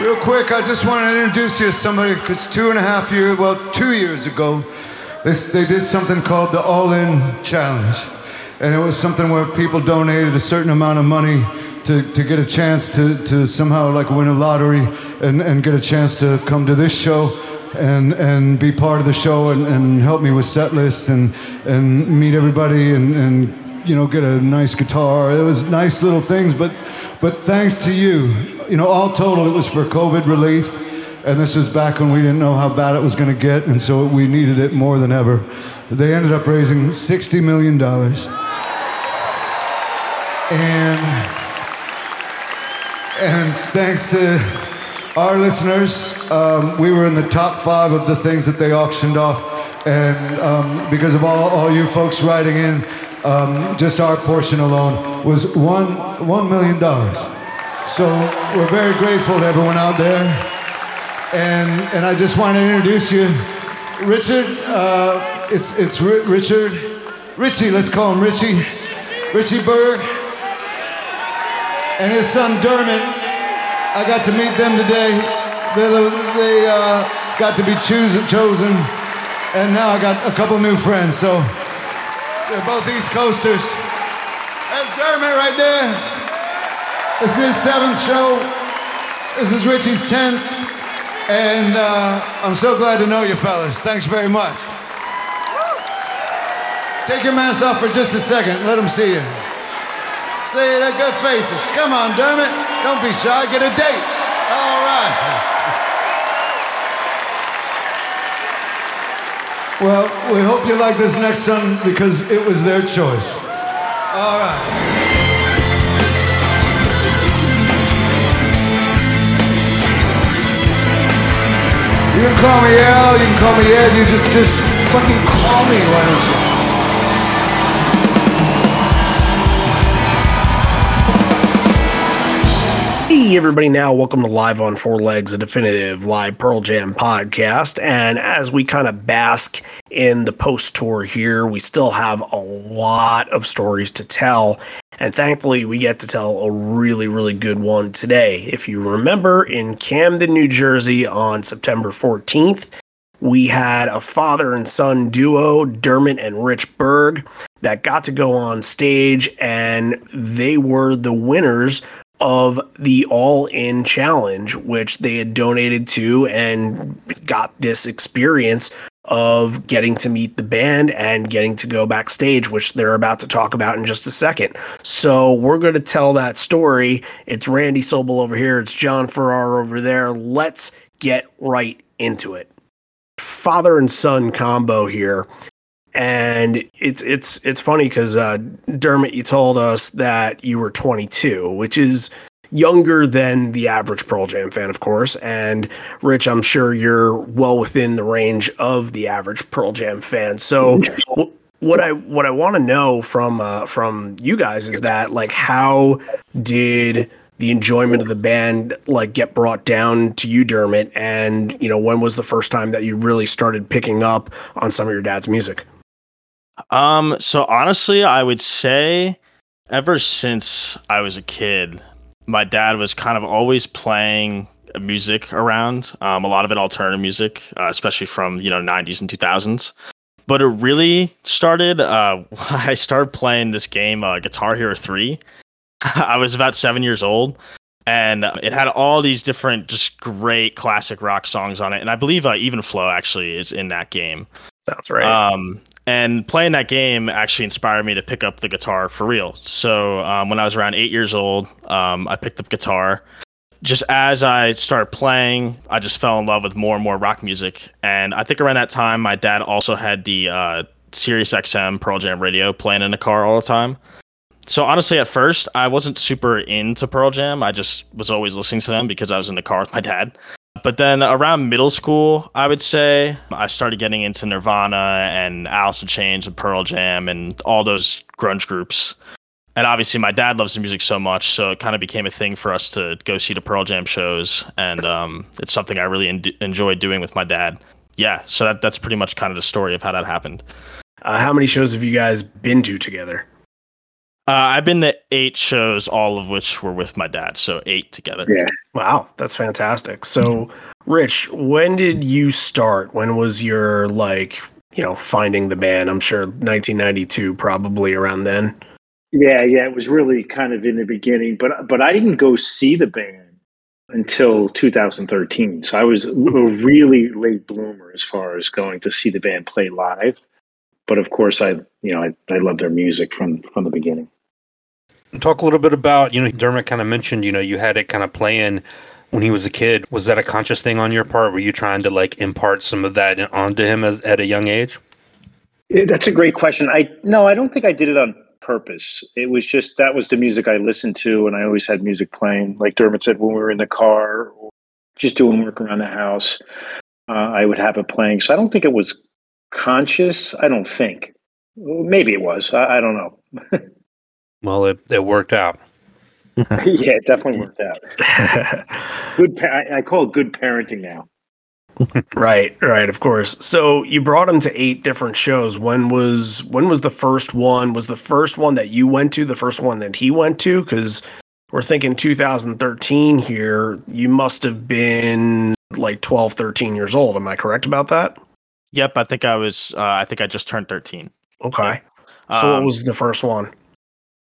Real quick, I just want to introduce you to somebody because two and a half years, well, two years ago, they, they did something called the All In Challenge. And it was something where people donated a certain amount of money to, to get a chance to, to somehow like win a lottery and, and get a chance to come to this show and, and be part of the show and, and help me with set lists and, and meet everybody and, and you know get a nice guitar. It was nice little things, but but thanks to you, you know, all total it was for COVID relief. And this was back when we didn't know how bad it was going to get, and so we needed it more than ever. They ended up raising $60 million. And, and thanks to our listeners, um, we were in the top five of the things that they auctioned off. And um, because of all, all you folks writing in, um, just our portion alone was one, $1 million. So we're very grateful to everyone out there. And, and I just want to introduce you, Richard. Uh, it's it's R- Richard, Richie. Let's call him Richie, Richie Berg, and his son Dermot. I got to meet them today. They're the, they uh, got to be choos- chosen, and now I got a couple new friends. So they're both East Coasters. That's Dermot right there. This is his seventh show. This is Richie's tenth. And uh, I'm so glad to know you fellas. Thanks very much. Take your mask off for just a second. Let them see you. See the good faces. Come on, Dermot. Don't be shy. Get a date. All right. Well, we hope you like this next song because it was their choice. All right. You can call me Al, you can call me Ed, you just just fucking call me, why don't you? Hey, everybody, now welcome to Live on Four Legs, a definitive live Pearl Jam podcast. And as we kind of bask in the post tour here, we still have a lot of stories to tell. And thankfully, we get to tell a really, really good one today. If you remember, in Camden, New Jersey on September 14th, we had a father and son duo, Dermot and Rich Berg, that got to go on stage, and they were the winners of the All In Challenge, which they had donated to and got this experience of getting to meet the band and getting to go backstage, which they're about to talk about in just a second. So we're going to tell that story. It's Randy Sobel over here, it's John Farrar over there. Let's get right into it. Father and son combo here and it's it's it's funny because uh, Dermot, you told us that you were 22, which is younger than the average Pearl Jam fan, of course. And Rich, I'm sure you're well within the range of the average Pearl Jam fan. So. what I what I want to know from uh, from you guys is that like how did the enjoyment of the band like get brought down to you Dermot and you know when was the first time that you really started picking up on some of your dad's music um, so honestly, I would say ever since I was a kid, my dad was kind of always playing music around. Um, a lot of it alternative music, uh, especially from you know '90s and 2000s. But it really started. Uh, I started playing this game, uh, Guitar Hero 3. I was about seven years old, and it had all these different, just great classic rock songs on it. And I believe uh, Even Flow actually is in that game. Sounds right. Um, and playing that game actually inspired me to pick up the guitar for real. So um, when I was around eight years old, um, I picked up guitar. Just as I started playing, I just fell in love with more and more rock music. And I think around that time, my dad also had the uh, Sirius XM Pearl Jam radio playing in the car all the time. So honestly, at first, I wasn't super into Pearl Jam. I just was always listening to them because I was in the car with my dad. But then around middle school, I would say I started getting into Nirvana and Alice in Chains and Pearl Jam and all those grunge groups. And obviously, my dad loves the music so much, so it kind of became a thing for us to go see the Pearl Jam shows, and um, it's something I really en- enjoy doing with my dad. Yeah, so that, that's pretty much kind of the story of how that happened. Uh, how many shows have you guys been to together? Uh, I've been to eight shows, all of which were with my dad, so eight together. Yeah. Wow, that's fantastic. So, Rich, when did you start? When was your like, you know, finding the band? I'm sure 1992, probably around then. Yeah, yeah, it was really kind of in the beginning, but but I didn't go see the band until 2013. So I was a really late bloomer as far as going to see the band play live. But of course, I you know I, I love their music from from the beginning. Talk a little bit about you know Dermot kind of mentioned you know you had it kind of playing when he was a kid. Was that a conscious thing on your part? Were you trying to like impart some of that onto him as at a young age? That's a great question. I no, I don't think I did it on purpose. It was just that was the music I listened to, and I always had music playing. Like Dermot said, when we were in the car or just doing work around the house, uh, I would have it playing. So I don't think it was conscious. I don't think. Maybe it was. I, I don't know. well, it, it worked out. yeah, it definitely worked out. good. Pa- I call it good parenting now right, right, of course. So you brought him to eight different shows. When was when was the first one? Was the first one that you went to the first one that he went to? Because we're thinking 2013 here. You must have been like 12, 13 years old. Am I correct about that? Yep, I think I was. Uh, I think I just turned 13. Okay. So um, what was the first one?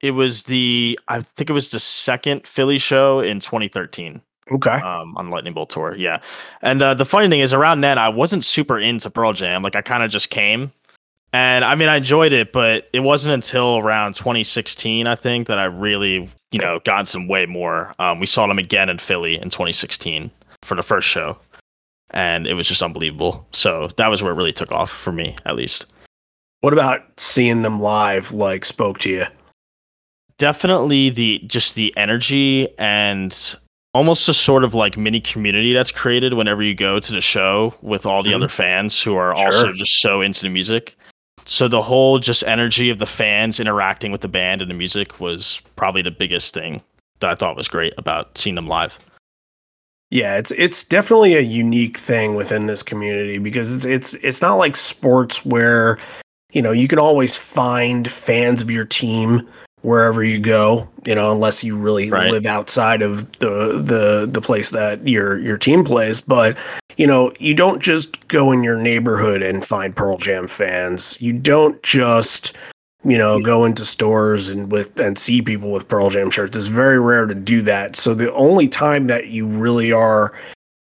It was the. I think it was the second Philly show in 2013. Okay. Um, on Lightning Bolt tour, yeah. And uh, the funny thing is, around then, I wasn't super into Pearl Jam. Like, I kind of just came, and I mean, I enjoyed it, but it wasn't until around 2016, I think, that I really, you know, got some way more. Um, we saw them again in Philly in 2016 for the first show, and it was just unbelievable. So that was where it really took off for me, at least. What about seeing them live? Like, spoke to you? Definitely the just the energy and almost a sort of like mini community that's created whenever you go to the show with all the mm-hmm. other fans who are sure. also just so into the music. So the whole just energy of the fans interacting with the band and the music was probably the biggest thing that I thought was great about seeing them live. Yeah, it's it's definitely a unique thing within this community because it's it's it's not like sports where you know you can always find fans of your team wherever you go, you know, unless you really right. live outside of the the the place that your your team plays. But you know, you don't just go in your neighborhood and find Pearl Jam fans. You don't just you know go into stores and with and see people with Pearl Jam shirts. It's very rare to do that. So the only time that you really are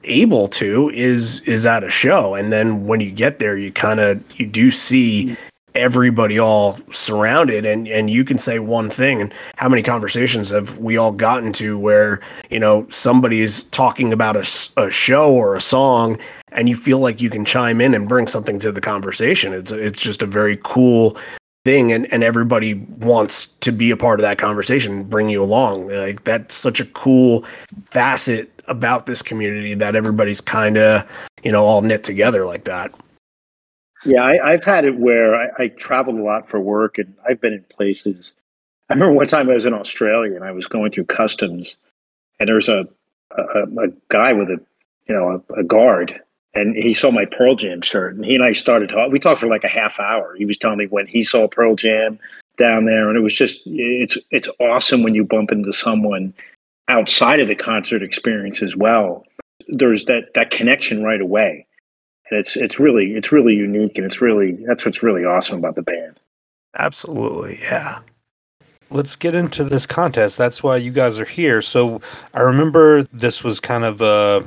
able to is is at a show and then when you get there you kind of you do see mm. Everybody all surrounded and and you can say one thing and how many conversations have we all gotten to where you know somebody's talking about a, a show or a song and you feel like you can chime in and bring something to the conversation? It's it's just a very cool thing and and everybody wants to be a part of that conversation bring you along. Like that's such a cool facet about this community that everybody's kind of you know all knit together like that yeah, I, have had it where I, I traveled a lot for work, and I've been in places. I remember one time I was in Australia and I was going through customs, and there's a a, a guy with a you know a, a, guard, and he saw my Pearl Jam shirt, and he and I started talking. We talked for like a half hour. He was telling me when he saw Pearl Jam down there, and it was just it's it's awesome when you bump into someone outside of the concert experience as well. There's that that connection right away it's it's really it's really unique and it's really that's what's really awesome about the band. Absolutely, yeah. Let's get into this contest. That's why you guys are here. So I remember this was kind of uh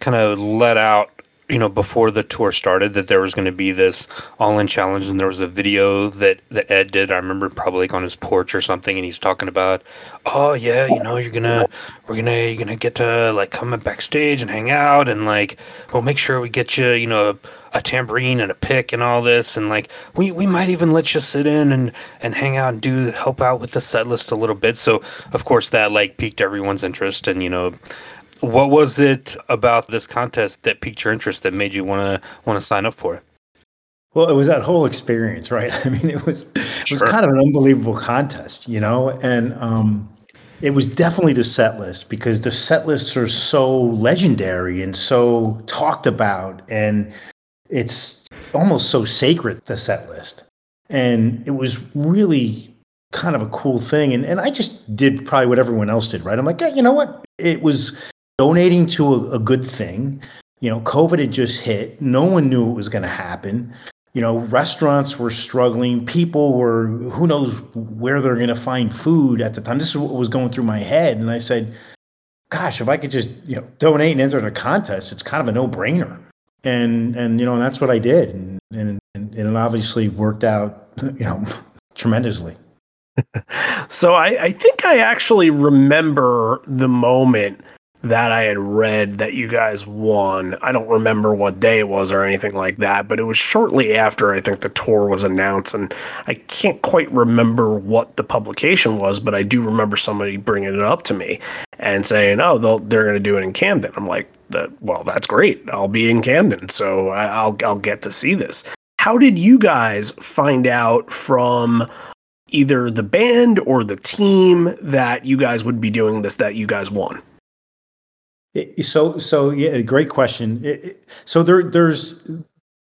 kind of let out you know before the tour started that there was going to be this all in challenge and there was a video that that ed did i remember probably like on his porch or something and he's talking about oh yeah you know you're gonna we're gonna you're gonna get to like come backstage and hang out and like we'll make sure we get you you know a, a tambourine and a pick and all this and like we we might even let you sit in and and hang out and do help out with the set list a little bit. So of course that like piqued everyone's interest and you know what was it about this contest that piqued your interest that made you want to want to sign up for it? Well, it was that whole experience, right? I mean, it was it was kind of an unbelievable contest, you know, and um, it was definitely the set list because the set lists are so legendary and so talked about, and it's almost so sacred. The set list, and it was really kind of a cool thing. And, and I just did probably what everyone else did, right? I'm like, yeah, you know what? It was donating to a, a good thing. You know, COVID had just hit. No one knew it was going to happen. You know, restaurants were struggling. People were, who knows where they're going to find food at the time. This is what was going through my head. And I said, gosh, if I could just, you know, donate and enter the contest, it's kind of a no brainer. And, and, you know, and that's what I did. And, and, and it obviously worked out, you know, tremendously so I, I think I actually remember the moment that I had read that you guys won. I don't remember what day it was or anything like that, but it was shortly after I think the tour was announced. And I can't quite remember what the publication was, but I do remember somebody bringing it up to me and saying, oh, they're going to do it in Camden. I'm like, well, that's great. I'll be in Camden. So I'll, I'll get to see this. How did you guys find out from either the band or the team that you guys would be doing this that you guys won? So, so yeah, great question. so there, there's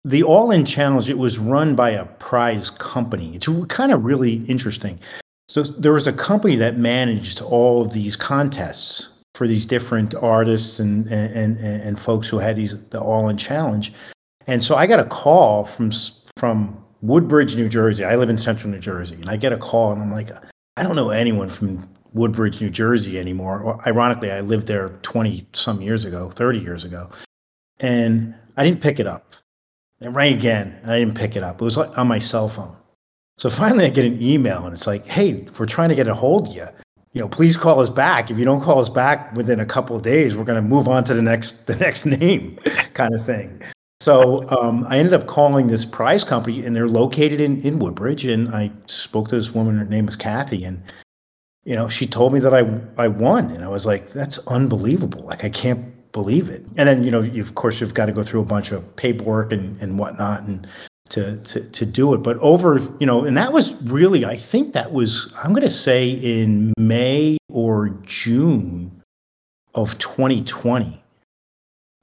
the All In Challenge. It was run by a prize company. It's kind of really interesting. So there was a company that managed all of these contests for these different artists and and and, and folks who had these the All In Challenge. And so I got a call from from Woodbridge, New Jersey. I live in central New Jersey, and I get a call, and I'm like, I don't know anyone from Woodbridge, New Jersey anymore. Or, ironically, I lived there 20 some years ago, 30 years ago, and I didn't pick it up. And rang again, and I didn't pick it up. It was like on my cell phone. So finally, I get an email, and it's like, "Hey, we're trying to get a hold of you. You know, please call us back. If you don't call us back within a couple of days, we're going to move on to the next the next name, kind of thing." So um, I ended up calling this prize company, and they're located in, in Woodbridge. And I spoke to this woman. Her name was Kathy, and you know she told me that I I won, and I was like, "That's unbelievable! Like I can't believe it." And then you know, you, of course, you've got to go through a bunch of paperwork and and whatnot, and to to to do it. But over you know, and that was really, I think that was I'm going to say in May or June of 2020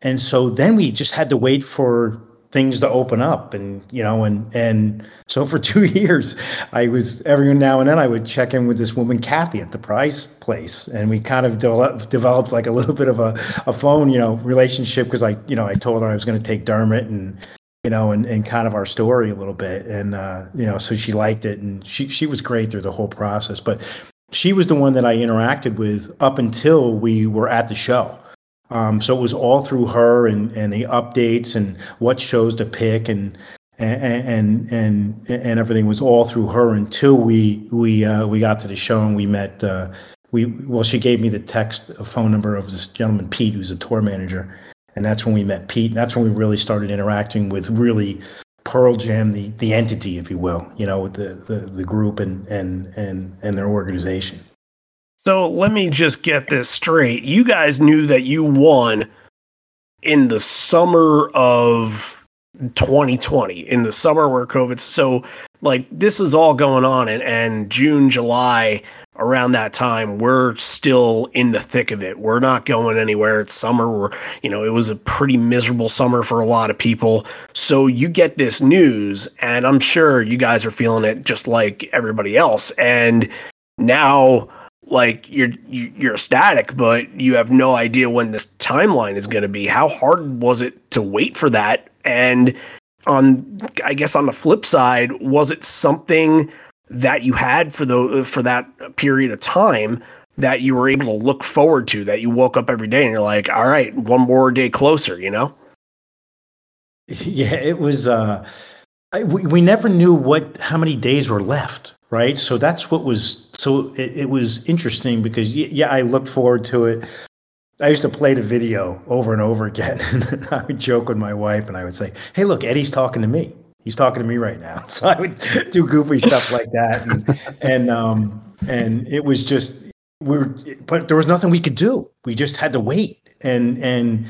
and so then we just had to wait for things to open up and you know and and so for two years i was every now and then i would check in with this woman kathy at the prize place. And we kind of de- developed like a little bit of a, a phone you know relationship because i you know i told her i was going to take dermot and you know and, and kind of our story a little bit. And uh, you know so she liked it and she, she was great through the whole process. But she was the one that i interacted with up until we were at the show um, so it was all through her and, and the updates and what shows to pick and and and and everything was all through her until we we uh, we got to the show and we met. Uh, we well, she gave me the text a phone number of this gentleman Pete, who's a tour manager, and that's when we met Pete. And that's when we really started interacting with really Pearl Jam, the the entity, if you will, you know, with the the, the group and and and and their organization. So let me just get this straight. You guys knew that you won in the summer of 2020, in the summer where COVID. So, like, this is all going on, and, and June, July, around that time, we're still in the thick of it. We're not going anywhere. It's summer. We're, you know, it was a pretty miserable summer for a lot of people. So, you get this news, and I'm sure you guys are feeling it just like everybody else. And now, like you're you're ecstatic but you have no idea when this timeline is going to be. How hard was it to wait for that? And on i guess on the flip side was it something that you had for the for that period of time that you were able to look forward to that you woke up every day and you're like all right one more day closer you know? Yeah it was uh I, we, we never knew what how many days were left right? So that's what was so it, it was interesting because yeah, I looked forward to it. I used to play the video over and over again, and I would joke with my wife, and I would say, "Hey, look, Eddie's talking to me. He's talking to me right now." So I would do goofy stuff like that, and and um and it was just we were, but there was nothing we could do. We just had to wait, and and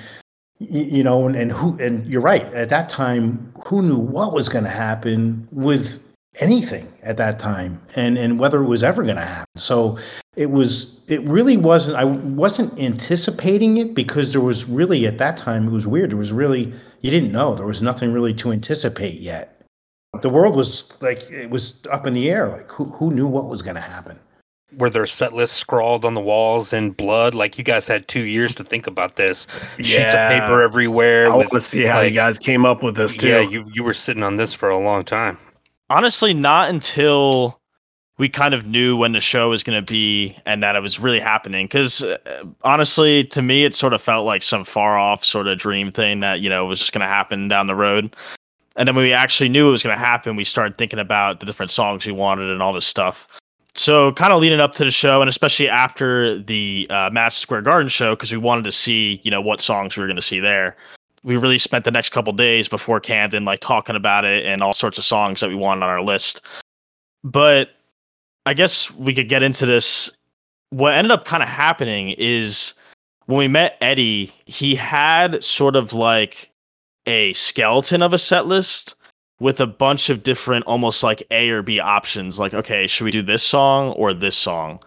you know, and, and who and you're right. At that time, who knew what was going to happen with anything at that time and and whether it was ever going to happen so it was it really wasn't i wasn't anticipating it because there was really at that time it was weird there was really you didn't know there was nothing really to anticipate yet The world was like it was up in the air. Like who who knew what was going to happen? Were there set lists scrawled on the walls in blood? Like you guys had two years to think about this. Sheets of paper everywhere. I want to see how like, you guys came up with this too. Yeah, you you were sitting on this for a long time. Honestly, not until we kind of knew when the show was going to be and that it was really happening. Because uh, honestly, to me, it sort of felt like some far off sort of dream thing that you know was just going to happen down the road. And then when we actually knew it was going to happen, we started thinking about the different songs we wanted and all this stuff. So, kind of leading up to the show, and especially after the uh, Madison Square Garden show, because we wanted to see, you know, what songs we were going to see there. We really spent the next couple days before Camden, like talking about it and all sorts of songs that we wanted on our list. But I guess we could get into this. What ended up kind of happening is when we met Eddie, he had sort of like a skeleton of a set list with a bunch of different almost like A or B options. Like, okay, should we do this song or this song?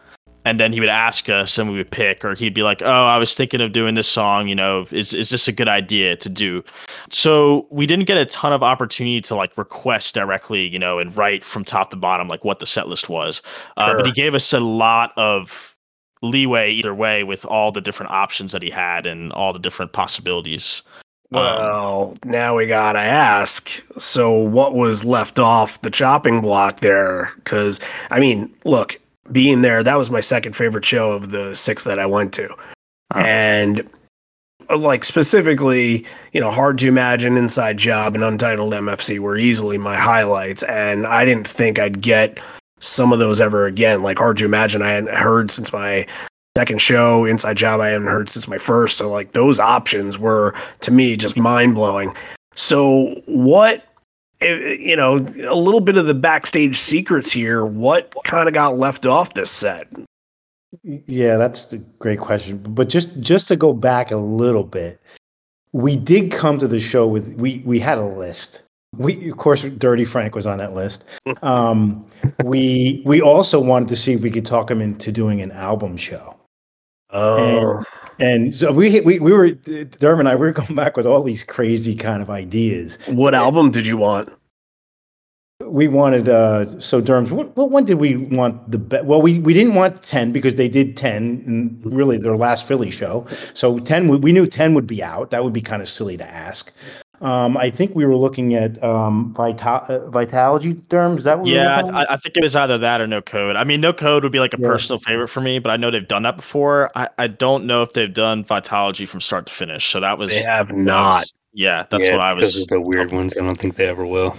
And then he would ask us and we would pick, or he'd be like, Oh, I was thinking of doing this song, you know, is is this a good idea to do? So we didn't get a ton of opportunity to like request directly, you know, and write from top to bottom like what the set list was. Uh, But he gave us a lot of leeway either way with all the different options that he had and all the different possibilities. Well, um, now we gotta ask. So, what was left off the chopping block there? Because, I mean, look, being there, that was my second favorite show of the six that I went to. Oh. And, uh, like, specifically, you know, Hard to Imagine, Inside Job, and Untitled MFC were easily my highlights. And I didn't think I'd get some of those ever again. Like, Hard to Imagine, I hadn't heard since my second show, Inside Job, I haven't heard since my first. So like those options were to me just mind blowing. So what you know, a little bit of the backstage secrets here. What kind of got left off this set? Yeah, that's a great question. But just just to go back a little bit, we did come to the show with we we had a list. We of course Dirty Frank was on that list. Um, we we also wanted to see if we could talk him into doing an album show. Oh. And, and so we, we we were Derm and I we were going back with all these crazy kind of ideas. What album did you want? We wanted uh so Derms. What, what one did we want the best? Well, we we didn't want ten because they did ten and really their last Philly show. So ten we, we knew ten would be out. That would be kind of silly to ask. Um, I think we were looking at um, Vital- uh, Vitalogy Derms. That we yeah, I, I, think it was either that or No Code. I mean, No Code would be like a yeah. personal favorite for me, but I know they've done that before. I, I don't know if they've done Vitalogy from start to finish. So that was they have not. Was, yeah, that's yeah, what I was. Because of the weird ones, I don't think they ever will.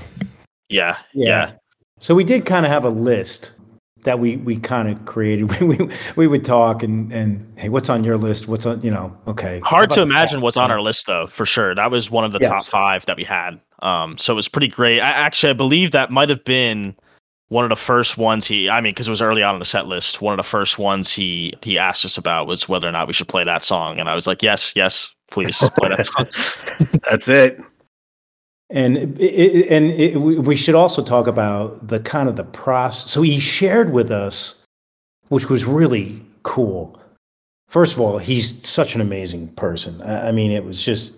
Yeah, yeah. yeah. So we did kind of have a list that we we kind of created. We, we we would talk and and hey, what's on your list? What's on you know? Okay. Hard to imagine what's on our list though, for sure. That was one of the yes. top five that we had. Um, so it was pretty great. I actually I believe that might have been one of the first ones he. I mean, because it was early on in the set list. One of the first ones he he asked us about was whether or not we should play that song, and I was like, yes, yes, please play that song. That's it. And it, and it, we should also talk about the kind of the process. So he shared with us, which was really cool. First of all, he's such an amazing person. I mean, it was just,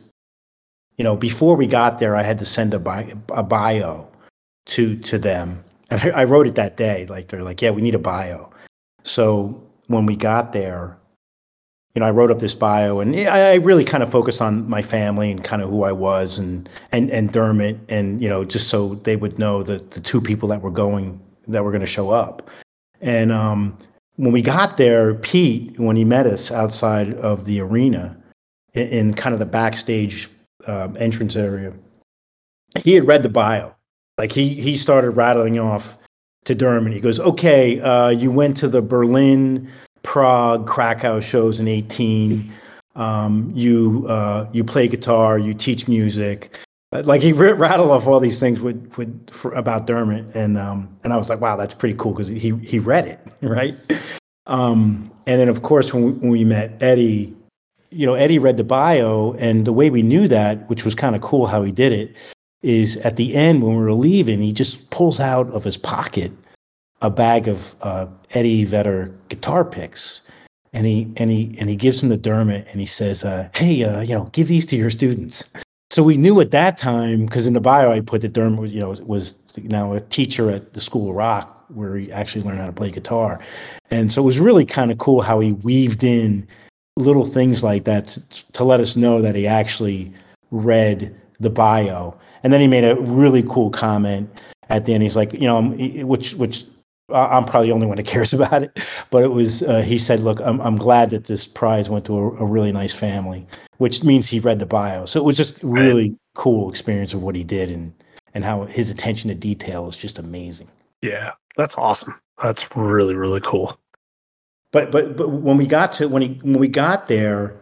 you know, before we got there, I had to send a, bio, a bio to to them, and I, I wrote it that day. Like they're like, yeah, we need a bio. So when we got there, you know, I wrote up this bio, and I really kind of focused on my family and kind of who I was, and and and Dermot, and you know, just so they would know that the two people that were going that were going to show up. And um, when we got there, Pete, when he met us outside of the arena, in, in kind of the backstage um, entrance area, he had read the bio. Like he he started rattling off to Dermot. He goes, "Okay, uh, you went to the Berlin." Prague, Krakow shows in 18. Um, you uh, you play guitar, you teach music. Like he rattled off all these things with, with for, about Dermot, and um, and I was like, wow, that's pretty cool because he he read it right. Um, and then of course when we, when we met Eddie, you know Eddie read the bio, and the way we knew that, which was kind of cool how he did it, is at the end when we were leaving, he just pulls out of his pocket a bag of uh, Eddie Vedder guitar picks, and he and he and he gives him to Dermot, and he says, uh, "Hey, uh, you know, give these to your students." so we knew at that time because in the bio I put that Dermot was you know was now a teacher at the School of Rock where he actually learned how to play guitar, and so it was really kind of cool how he weaved in little things like that to, to let us know that he actually read the bio, and then he made a really cool comment at the end. He's like, you know, which which I'm probably the only one that cares about it, but it was uh, he said, look, I'm I'm glad that this prize went to a, a, really nice family, which means he read the bio. So it was just really right. cool experience of what he did and and how his attention to detail is just amazing. Yeah, that's awesome. That's really really cool. But but but when we got to when he when we got there,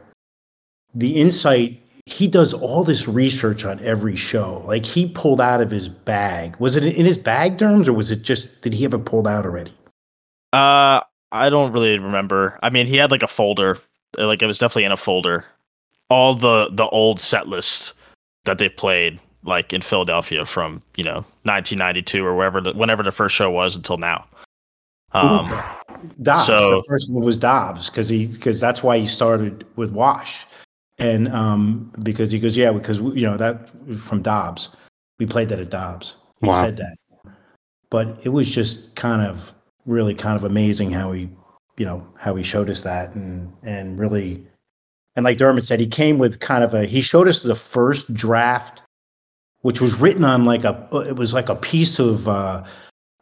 the insight he does all this research on every show. Like he pulled out of his bag. Was it in his bag Derms or was it just did he have it pulled out already? Uh I don't really remember. I mean, he had like a folder. Like it was definitely in a folder. All the the old set list that they played like in Philadelphia from, you know, 1992 or wherever the, whenever the first show was until now. Um Dobbs. So, the first one was Dobbs because he because that's why he started with Wash and um, because he goes, yeah, because you know that from Dobbs, we played that at Dobbs. He wow. said that, but it was just kind of really kind of amazing how he, you know, how he showed us that, and and really, and like Dermot said, he came with kind of a he showed us the first draft, which was written on like a it was like a piece of. uh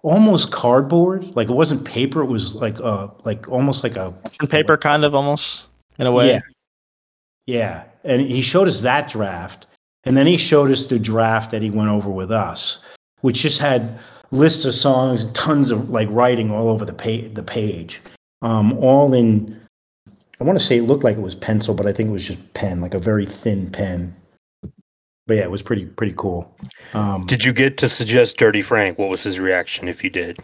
almost cardboard like it wasn't paper it was like uh like almost like a paper kind of almost in a way yeah yeah, and he showed us that draft, and then he showed us the draft that he went over with us, which just had lists of songs and tons of like writing all over the page. The page, um, all in. I want to say it looked like it was pencil, but I think it was just pen, like a very thin pen. But yeah, it was pretty pretty cool. Um, did you get to suggest Dirty Frank? What was his reaction if you did?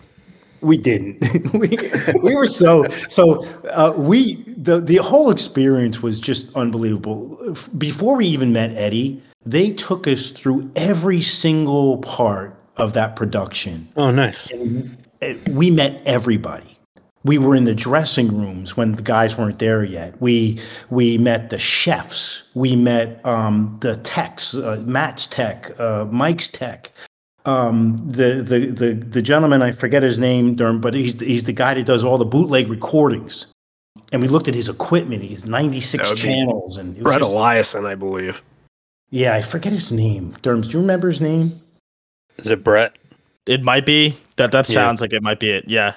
We didn't. We, we were so so uh, we the the whole experience was just unbelievable. Before we even met eddie they took us through every single part of that production. Oh nice. We met everybody. We were in the dressing rooms when the guys weren't there yet. We we met the chefs. We met um, the techs, uh, Matt's tech, uh, Mike's tech um, the, the the the gentleman I forget his name, Derm, but he's he's the guy that does all the bootleg recordings. And we looked at his equipment. He's 96 channels, and Brett just, Eliason, I believe. Yeah, I forget his name. Derm, do you remember his name? Is it Brett? It might be. That that sounds yeah. like it might be it. Yeah.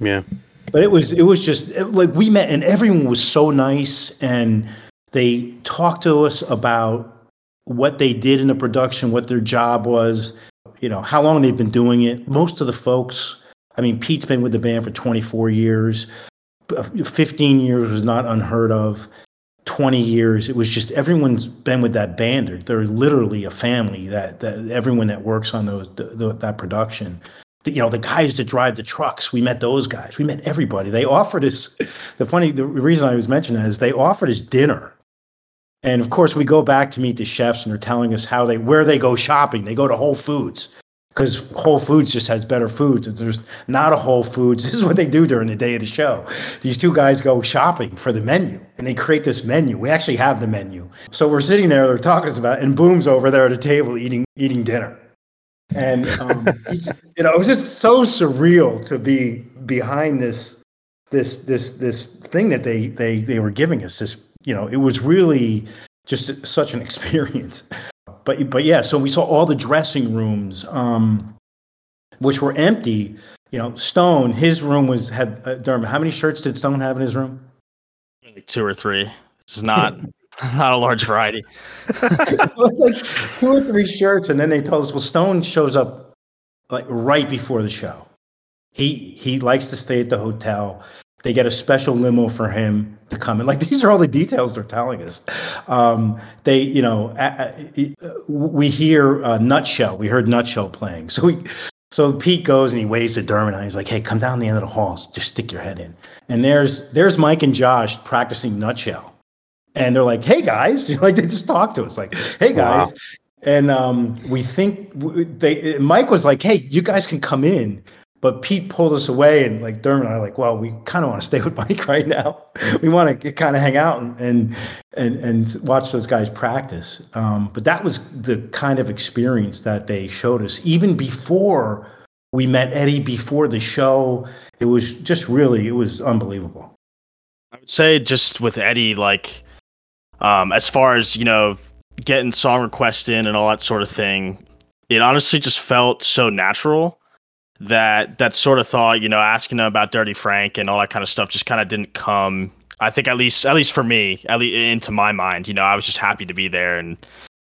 Yeah. But it was it was just it, like we met, and everyone was so nice, and they talked to us about what they did in the production, what their job was you know, how long they've been doing it. Most of the folks, I mean, Pete's been with the band for 24 years. Uh, 15 years was not unheard of. 20 years, it was just everyone's been with that band. They're literally a family. That that everyone that works on those the, the, that production you know the guys that drive the trucks we met those guys we met everybody they offered us the funny the reason i was mentioning that is they offered us dinner and of course, we go back to meet the chefs, and they're telling us how they where they go shopping. They go to Whole Foods because Whole Foods just has better foods. And there's not a Whole Foods. This is what they do during the day of the show. These two guys go shopping for the menu, and they create this menu. We actually have the menu. So we're sitting there, they're talking about, and Boom's over there at a table eating eating dinner. And um, you know, it was just so surreal to be behind this this this this thing that they they they were giving us this you know, it was really just such an experience. But but yeah, so we saw all the dressing rooms, um, which were empty. You know, Stone, his room was had uh, Dermot. How many shirts did Stone have in his room? Like two or three. It's not not a large variety. it was like two or three shirts, and then they told us, well, Stone shows up like right before the show. He he likes to stay at the hotel. They get a special limo for him to come in. Like these are all the details they're telling us. Um, they, you know, we hear uh, Nutshell. We heard Nutshell playing. So we, so Pete goes and he waves to Dermot and he's like, "Hey, come down the end of the hall. Just stick your head in." And there's there's Mike and Josh practicing Nutshell, and they're like, "Hey guys," like they just talk to us like, "Hey guys." Wow. And um, we think they Mike was like, "Hey, you guys can come in." But Pete pulled us away, and like Dermot and I, like, well, we kind of want to stay with Mike right now. we want to kind of hang out and and and, and watch those guys practice. Um, but that was the kind of experience that they showed us, even before we met Eddie, before the show. It was just really, it was unbelievable. I would say just with Eddie, like, um, as far as you know, getting song requests in and all that sort of thing, it honestly just felt so natural that that sort of thought, you know, asking him about Dirty Frank and all that kind of stuff just kind of didn't come. I think at least at least for me, at least into my mind, you know, I was just happy to be there and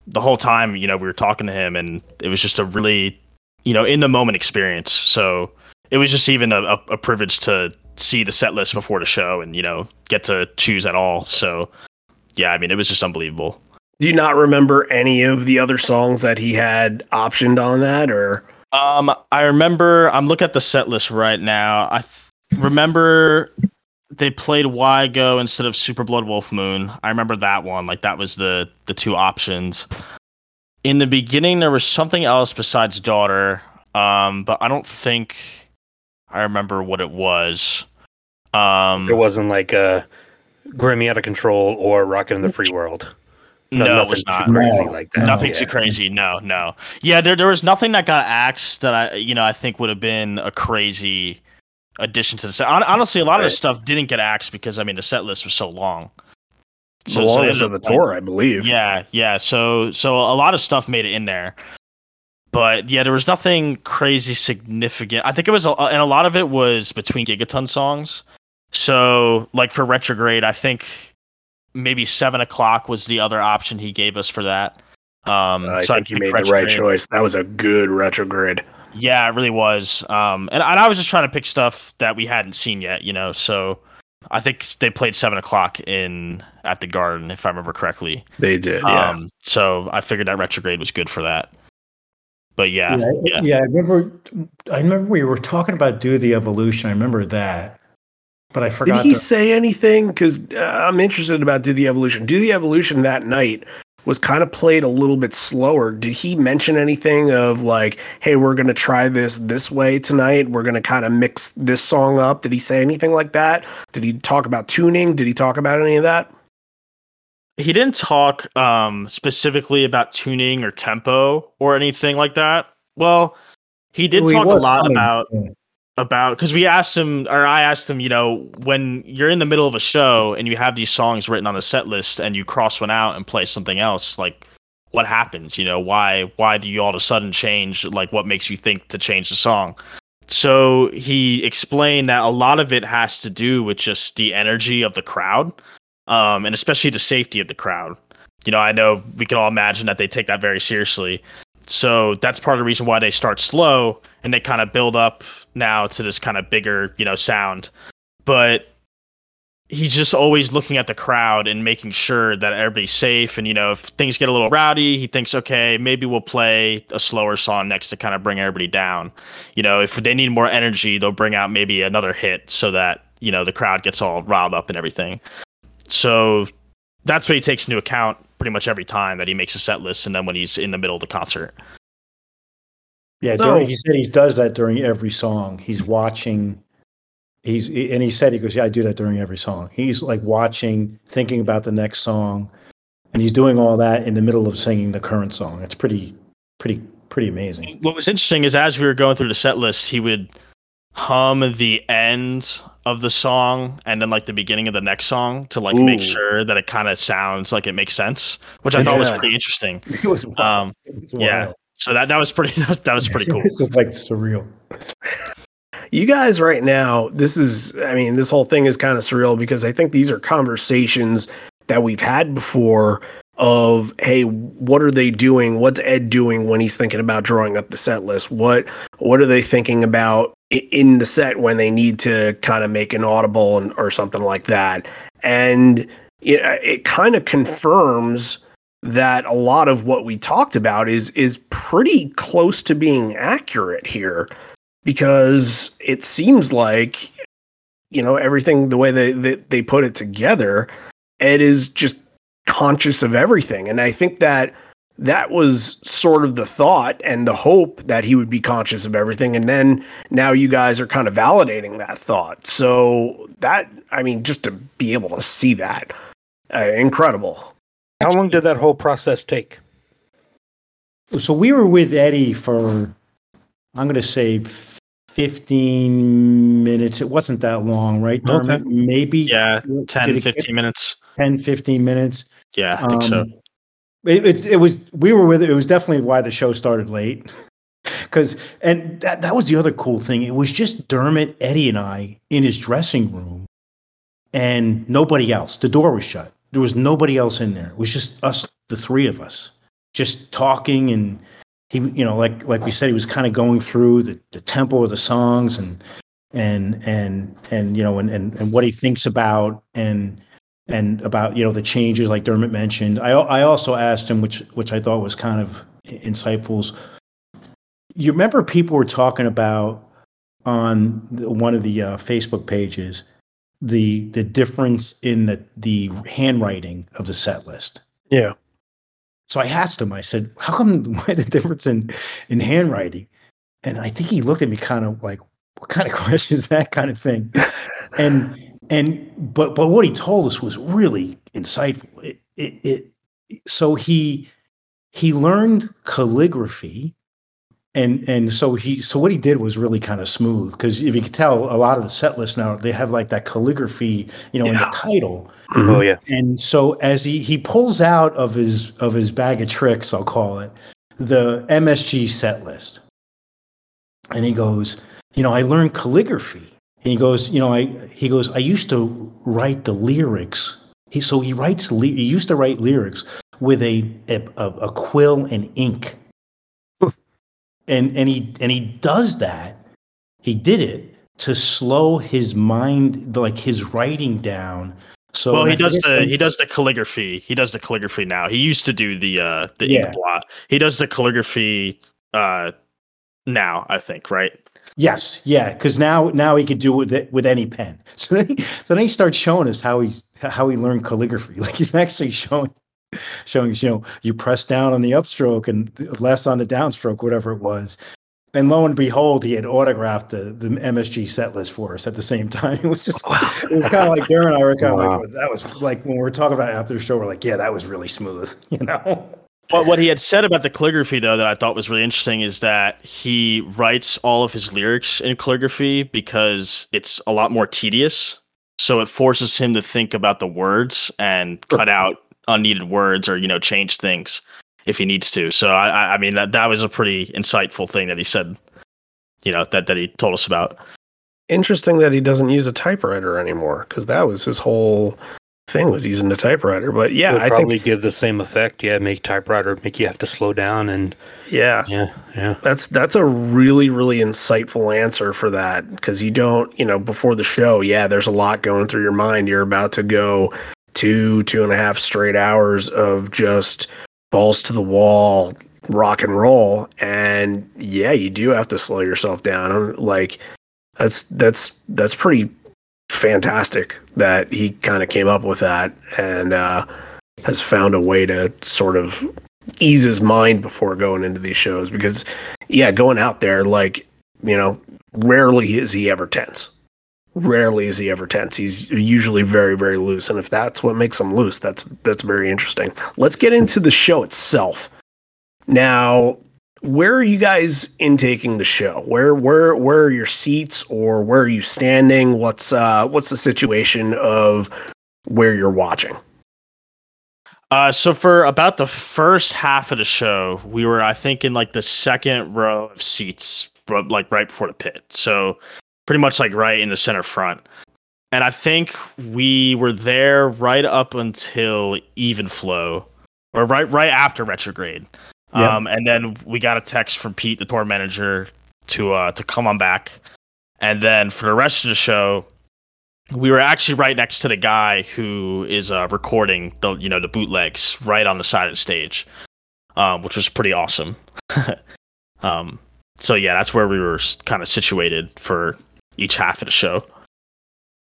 the whole time, you know, we were talking to him and it was just a really, you know, in the moment experience. So it was just even a, a, a privilege to see the set list before the show and, you know, get to choose at all. So yeah, I mean, it was just unbelievable. Do you not remember any of the other songs that he had optioned on that or? Um, I remember. I'm looking at the set list right now. I th- remember they played Why Go instead of Super Blood Wolf Moon. I remember that one. Like that was the the two options. In the beginning, there was something else besides Daughter. Um, but I don't think I remember what it was. Um, it wasn't like a Grammy out of control or Rockin' in the Free World. No, no it was not crazy no. like that. Nothing yeah. too crazy. No, no. Yeah, there there was nothing that got axed that I you know I think would have been a crazy addition to the set. Honestly, a lot right. of the stuff didn't get axed because I mean the set list was so long. So, the longest so of the tour, I believe. Yeah, yeah. So so a lot of stuff made it in there. But yeah, there was nothing crazy significant. I think it was, a, and a lot of it was between Gigaton songs. So, like for Retrograde, I think maybe seven o'clock was the other option he gave us for that. Um, I so think I you made the right choice. That was a good retrograde. Yeah, it really was. Um, and, and I was just trying to pick stuff that we hadn't seen yet, you know. So I think they played seven o'clock in at the Garden, if I remember correctly. They did, yeah. Um, so I figured that retrograde was good for that. But yeah, yeah, yeah, yeah. I remember. I remember we were talking about do the evolution. I remember that but I forgot. Did he to... say anything? Because uh, I'm interested about Do the Evolution. Do the Evolution that night was kind of played a little bit slower. Did he mention anything of like, hey, we're going to try this this way tonight? We're going to kind of mix this song up? Did he say anything like that? Did he talk about tuning? Did he talk about any of that? He didn't talk um, specifically about tuning or tempo or anything like that. Well, he did well, talk he a lot about. Yeah about because we asked him or I asked him, you know, when you're in the middle of a show and you have these songs written on a set list and you cross one out and play something else, like what happens? You know, why why do you all of a sudden change? Like what makes you think to change the song? So he explained that a lot of it has to do with just the energy of the crowd, um, and especially the safety of the crowd. You know, I know we can all imagine that they take that very seriously. So that's part of the reason why they start slow and they kind of build up now to this kind of bigger, you know, sound. But he's just always looking at the crowd and making sure that everybody's safe. And, you know, if things get a little rowdy, he thinks, okay, maybe we'll play a slower song next to kind of bring everybody down. You know, if they need more energy, they'll bring out maybe another hit so that, you know, the crowd gets all riled up and everything. So that's what he takes into account pretty much every time that he makes a set list and then when he's in the middle of the concert. Yeah, so, during, he said he does that during every song. He's watching. He's and he said he goes, yeah, I do that during every song. He's like watching, thinking about the next song, and he's doing all that in the middle of singing the current song. It's pretty, pretty, pretty amazing. What was interesting is as we were going through the set list, he would hum the end of the song and then like the beginning of the next song to like Ooh. make sure that it kind of sounds like it makes sense, which I yeah. thought was pretty interesting. It was, um, it was yeah. So that that was pretty that was, that was pretty cool. it's just like surreal. You guys right now, this is I mean, this whole thing is kind of surreal because I think these are conversations that we've had before of hey what are they doing what's ed doing when he's thinking about drawing up the set list what what are they thinking about in the set when they need to kind of make an audible and, or something like that. And it, it kind of confirms that a lot of what we talked about is is pretty close to being accurate here because it seems like you know everything the way they, they, they put it together ed is just conscious of everything and i think that that was sort of the thought and the hope that he would be conscious of everything. And then now you guys are kind of validating that thought. So that, I mean, just to be able to see that, uh, incredible. How long did that whole process take? So we were with Eddie for, I'm going to say 15 minutes. It wasn't that long, right, Okay. Maybe. Yeah, 10, 15 minutes. 10, 15 minutes. Yeah, I think um, so. It, it, it, was, we were with it. Was definitely why the show started late. Because, and that, that was the other cool thing. It was just Dermot, Eddie, and I in his dressing room and nobody else. The door was shut. There was nobody else in there. It was just us, the three of us, just talking and he you know like like we said he was kind of going through the, the tempo of the songs and and and and you know and, and and what he thinks about and and about you know the changes like Dermot mentioned. I I also asked him which which I thought was kind of insightful. You remember people were talking about on the, one of the uh, Facebook pages the the difference in the the handwriting of the set list. Yeah. So I asked him, I said, how come why the difference in in handwriting? And I think he looked at me kind of like, what kind of question is that kind of thing? and and but but what he told us was really insightful. It it, it so he he learned calligraphy and and so he so what he did was really kind of smooth because if you could tell a lot of the set lists now they have like that calligraphy you know yeah. in the title mm-hmm. oh yeah and so as he he pulls out of his of his bag of tricks i'll call it the msg set list and he goes you know i learned calligraphy he goes you know i he goes i used to write the lyrics he so he writes he used to write lyrics with a a, a quill and ink and and he and he does that. He did it to slow his mind, like his writing down. So well, he does the he does the calligraphy. He does the calligraphy now. He used to do the uh the yeah. ink blot. He does the calligraphy uh now. I think right. Yes, yeah, because now now he could do it with it, with any pen. So then, he, so then he starts showing us how he how he learned calligraphy. Like he's actually showing showing you know you press down on the upstroke and less on the downstroke, whatever it was. And lo and behold, he had autographed the, the MSG set list for us at the same time. It was just, it was kind of like Darren and I were kind of wow. like, that was like when we are talking about after the show, we're like, yeah, that was really smooth, you know? But what he had said about the calligraphy, though, that I thought was really interesting is that he writes all of his lyrics in calligraphy because it's a lot more tedious. So it forces him to think about the words and cut out unneeded words or you know change things if he needs to. So I, I mean that that was a pretty insightful thing that he said. You know that that he told us about. Interesting that he doesn't use a typewriter anymore because that was his whole thing was using a typewriter. But yeah, It'll I probably think give the same effect. Yeah, make typewriter make you have to slow down and yeah, yeah, yeah. That's that's a really really insightful answer for that because you don't you know before the show. Yeah, there's a lot going through your mind. You're about to go two, two and a half straight hours of just balls to the wall rock and roll. And yeah, you do have to slow yourself down. I'm like, that's that's that's pretty fantastic that he kind of came up with that and uh, has found a way to sort of ease his mind before going into these shows because yeah going out there like you know rarely is he ever tense rarely is he ever tense. He's usually very, very loose. And if that's what makes him loose, that's that's very interesting. Let's get into the show itself. Now, where are you guys intaking the show? Where where where are your seats or where are you standing? What's uh what's the situation of where you're watching? Uh, so for about the first half of the show, we were, I think, in like the second row of seats, like right before the pit. So pretty much like right in the center front. And I think we were there right up until even flow, or right right after retrograde. Yep. Um, and then we got a text from Pete, the tour manager, to uh, to come on back. And then for the rest of the show, we were actually right next to the guy who is uh, recording the you know the bootlegs right on the side of the stage, um, which was pretty awesome. um, so yeah, that's where we were kind of situated for each half of the show.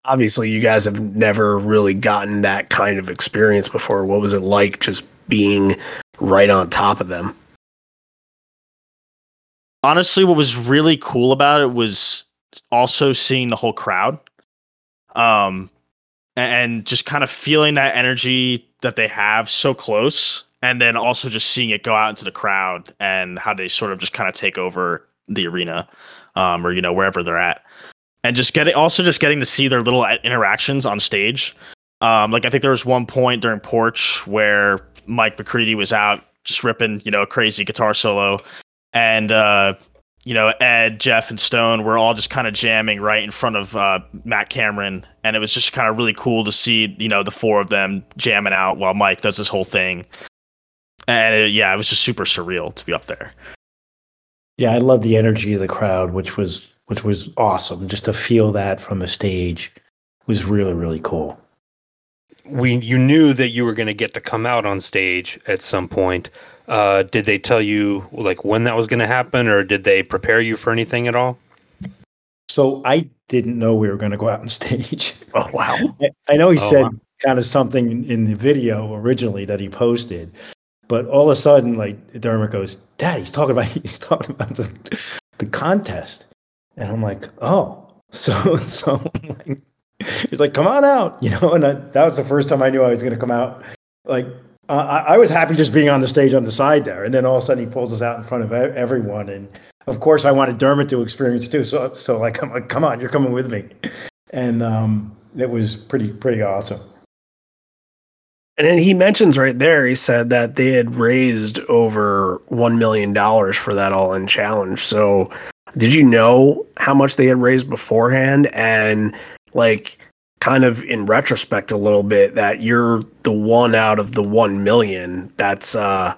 Obviously, you guys have never really gotten that kind of experience before. What was it like just being right on top of them. Honestly, what was really cool about it was also seeing the whole crowd. Um and just kind of feeling that energy that they have so close and then also just seeing it go out into the crowd and how they sort of just kind of take over the arena um, or you know wherever they're at and just getting also just getting to see their little interactions on stage um, like i think there was one point during porch where mike mccready was out just ripping you know a crazy guitar solo and uh, you know, Ed, Jeff, and Stone were all just kind of jamming right in front of uh, Matt Cameron, and it was just kind of really cool to see, you know, the four of them jamming out while Mike does this whole thing. And it, yeah, it was just super surreal to be up there. Yeah, I love the energy of the crowd, which was which was awesome. Just to feel that from the stage was really really cool. We you knew that you were going to get to come out on stage at some point. Uh, did they tell you like when that was going to happen, or did they prepare you for anything at all? So I didn't know we were going to go out on stage. Oh wow! I, I know he oh, said wow. kind of something in the video originally that he posted, but all of a sudden, like Dermot goes, "Dad, he's talking about he's talking about the, the contest," and I'm like, "Oh." So so like, he's like, "Come on out," you know, and I, that was the first time I knew I was going to come out like uh, I, I, was happy just being on the stage on the side there, and then all of a sudden he pulls us out in front of everyone, and of course I wanted Dermot to experience too. So, so like, I'm like, come on, you're coming with me, and um, it was pretty pretty awesome. And then he mentions right there, he said that they had raised over one million dollars for that all in challenge. So, did you know how much they had raised beforehand? And like, kind of in retrospect a little bit that you're the one out of the 1 million that's uh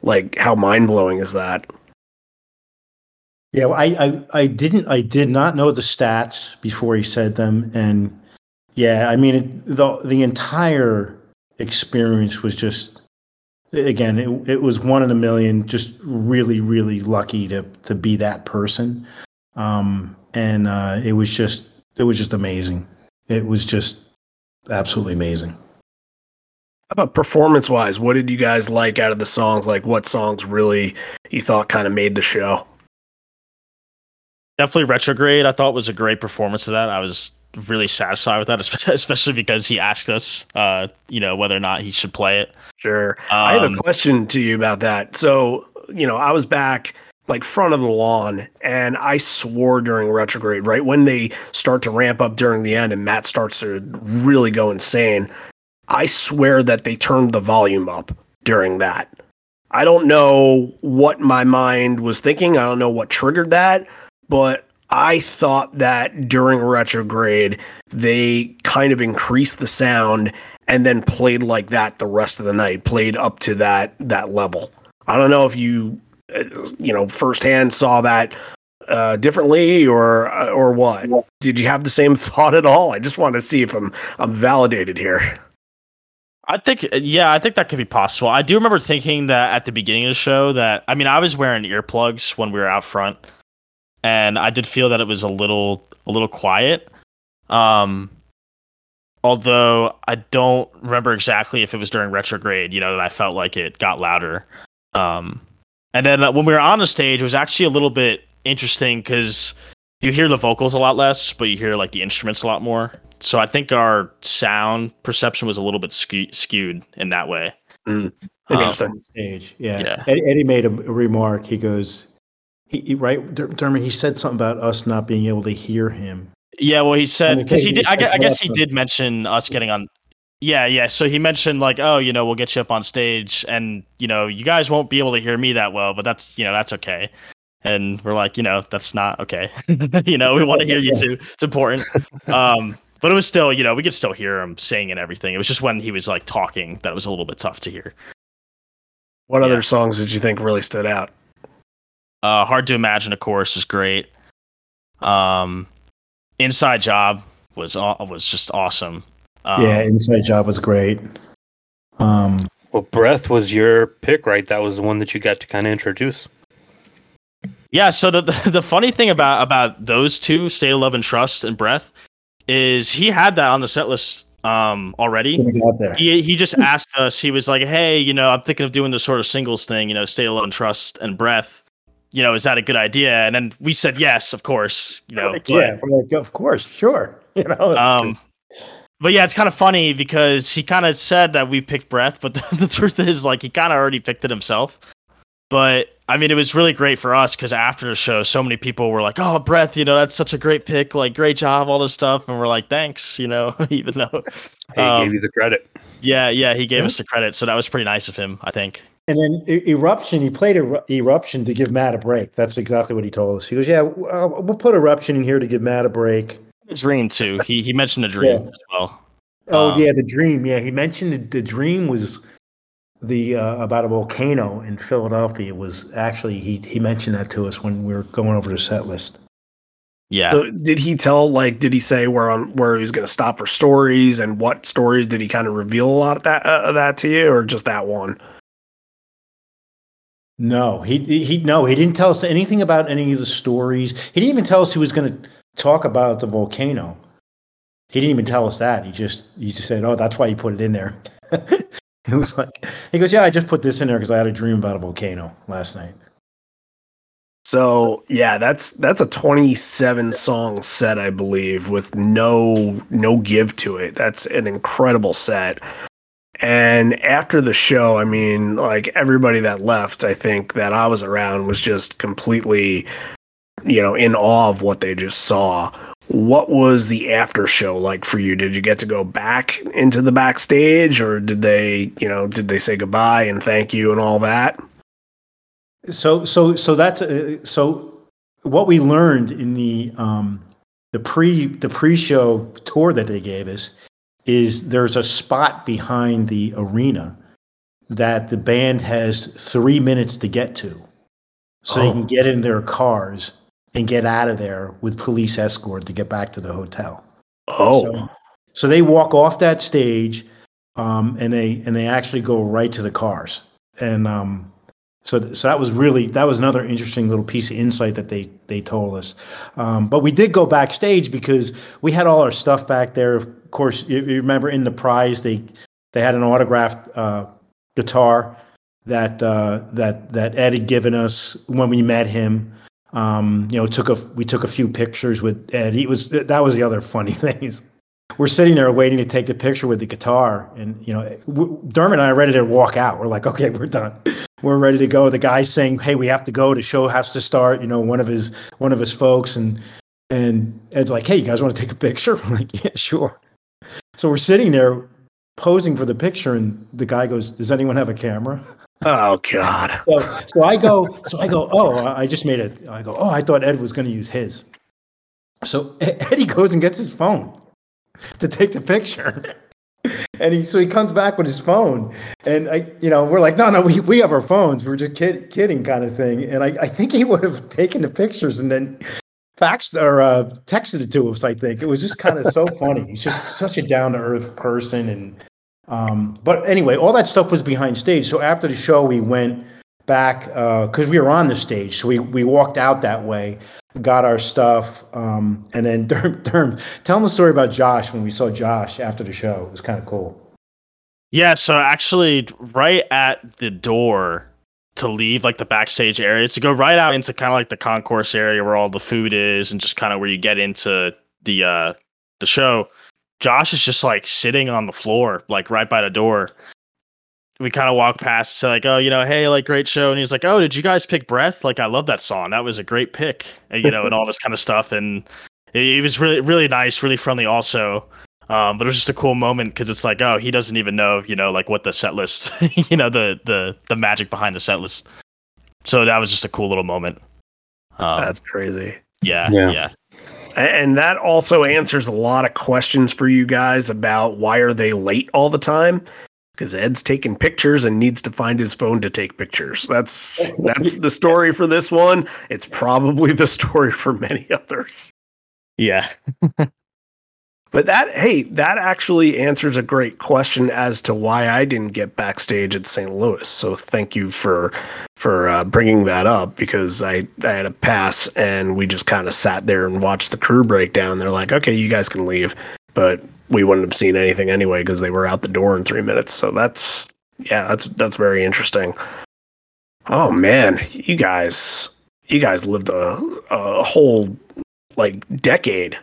like how mind-blowing is that? Yeah well, I, I i didn't i did not know the stats before he said them and yeah i mean it, the the entire experience was just again it, it was one in a million just really really lucky to to be that person. Um and uh it was just it was just amazing it was just absolutely amazing. How about performance wise? What did you guys like out of the songs? Like, what songs really you thought kind of made the show? Definitely retrograde. I thought was a great performance of that. I was really satisfied with that, especially because he asked us, uh, you know, whether or not he should play it. Sure. Um, I have a question to you about that. So, you know, I was back like front of the lawn and i swore during retrograde right when they start to ramp up during the end and matt starts to really go insane i swear that they turned the volume up during that. I don't know what my mind was thinking. I don't know what triggered that but i thought that during retrograde they kind of increased the sound and then played like that the rest of the night played up to that that level. I don't know if you you know, firsthand saw that uh, differently, or uh, or what? Did you have the same thought at all? I just want to see if I'm I'm validated here. I think, yeah, I think that could be possible. I do remember thinking that at the beginning of the show that I mean, I was wearing earplugs when we were out front, and I did feel that it was a little a little quiet. Um, although I don't remember exactly if it was during retrograde, you know, that I felt like it got louder. Um, and then uh, when we were on the stage, it was actually a little bit interesting because you hear the vocals a lot less, but you hear like the instruments a lot more. So I think our sound perception was a little bit skewed in that way. Mm. Interesting. Um, stage, yeah. yeah. Eddie made a, a remark. He goes, he, he right, Dermot. He said something about us not being able to hear him. Yeah, well, he said because he did. I guess, I guess he did mention us getting on yeah, yeah. So he mentioned like, oh, you know, we'll get you up on stage, and you know, you guys won't be able to hear me that well, but that's you know, that's okay. And we're like, you know, that's not okay. you know, we want to hear you too. It's important. Um, but it was still, you know, we could still hear him sing and everything. It was just when he was like talking that it was a little bit tough to hear. What yeah. other songs did you think really stood out? Uh, Hard to Imagine, of course, was great. Um, Inside Job was was just awesome. Um, yeah, Inside Job was great. Um, well, Breath was your pick, right? That was the one that you got to kind of introduce. Yeah. So the, the, the funny thing about about those two, State of Love and Trust and Breath, is he had that on the set list um already. When we got there. He he just asked us. He was like, "Hey, you know, I'm thinking of doing this sort of singles thing. You know, stay alone, trust, and breath. You know, is that a good idea?" And then we said yes, of course. You know, Like, but- yeah, like, of course, sure. You know, it's um, but yeah, it's kind of funny because he kind of said that we picked breath, but the, the truth is, like, he kind of already picked it himself. But I mean, it was really great for us because after the show, so many people were like, "Oh, breath, you know, that's such a great pick, like, great job, all this stuff," and we're like, "Thanks," you know, even though, He Um, gave you the credit. yeah, yeah, he gave Yeah. us the credit, so that was pretty nice of him, I think. And then E- eruption, he played Eru- eruption to give Matt a break. That's exactly what he told us. He goes, "Yeah, uh, we'll put eruption in here to give Matt a break." A dream too. He he mentioned a dream Yeah. as well. Oh Um, yeah, the dream. Yeah, he mentioned the, the dream was the uh, about a volcano in Philadelphia. It was actually he he mentioned that to us when we were going over the set list. Yeah. So did he tell like did he say where on where he was going to stop for stories and what stories did he kind of reveal a lot of that uh, of that to you or just that one? No, he he he- no, he didn't tell us anything about any of the stories. He didn't even tell us he was going to talk about the volcano. He didn't even tell us that. He just he just said, "Oh, that's why you put it in there." it was like he goes, "Yeah, I just put this in there because I had a dream about a volcano last night." So yeah, that's that's a 27 song set, I believe, with no no give to it. That's an incredible set. And after the show, I mean, like everybody that left, I think that I was around was just completely, you know, in awe of what they just saw. What was the after show like for you? Did you get to go back into the backstage, or did they, you know, did they say goodbye and thank you and all that? So so so that's uh, so what we learned in the um the pre the pre-show tour that they gave us is there's a spot behind the arena that the band has 3 minutes to get to. So they Oh. can get in their cars and get out of there with police escort to get back to the hotel. Oh, So, so they walk off that stage, um, and they and they actually go right to the cars, and um, so so that was really that was another interesting little piece of insight that they they told us. Um, but we did go backstage because we had all our stuff back there. Of course, you, you remember in the prize they they had an autographed uh, guitar that uh, that that Ed had given us when we met him. Um, you know, took a we took a few pictures with Ed. He was that was the other funny thing we're sitting there waiting to take the picture with the guitar, and you know, Dermot and I are ready to walk out. We're like, okay, we're done. We're ready to go. The guy's saying, "Hey, we have to go. The show has to start." You know, one of his one of his folks, and and Ed's like, "Hey, you guys want to take a picture?" I'm like, "Yeah, sure." So we're sitting there posing for the picture, and the guy goes, "Does anyone have a camera?" oh God. So, so I go, so I go, oh, I just made it. I go, oh, I thought Ed was going to use his. So Eddie goes and gets his phone to take the picture. And he, so he comes back with his phone, and I, you know, we're like, no, no, we, we have our phones. We're just kid, kidding, kind of thing. And I, I think he would have taken the pictures and then faxed or uh, texted it to us. I think it was just kind of so funny. He's just such a down to earth person, and um, but anyway, all that stuff was behind stage. So after the show, we went back because we were on the stage. So we we walked out that way, got our stuff, um, and then Derm, Derm, tell them the story about Josh when we saw Josh after the show. It was kind of cool. Yeah, so actually, right at the door to leave, like the backstage area, to go right out into kind of like the concourse area where all the food is, and just kind of where you get into the uh the show. Josh is just like sitting on the floor, like right by the door. We kind of walk past, say like, "Oh, you know, hey, like great show," and he's like, "Oh, did you guys pick Breath? Like, I love that song. That was a great pick, and, you know, and all this kind of stuff." And he he was really, really nice, really friendly, also. Um, but it was just a cool moment because it's like, oh, he doesn't even know, you know, like what the set list, you know, the the the magic behind the set list. So that was just a cool little moment. Um, That's crazy. yeah, Yeah. yeah, And that also answers a lot of questions for you guys about why are they late all the time? Because Ed's taking pictures and needs to find his phone to take pictures. That's that's the story for this one. It's probably the story for many others. yeah. But that, hey, that actually answers a great question as to why I didn't get backstage at St. Louis. So thank you for for uh, bringing that up because I I had a pass and we just kind of sat there and watched the crew break down. They're like, okay, you guys can leave, but we wouldn't have seen anything anyway because they were out the door in three minutes. So that's yeah, that's that's very interesting. Oh man, you guys, you guys lived a a whole like decade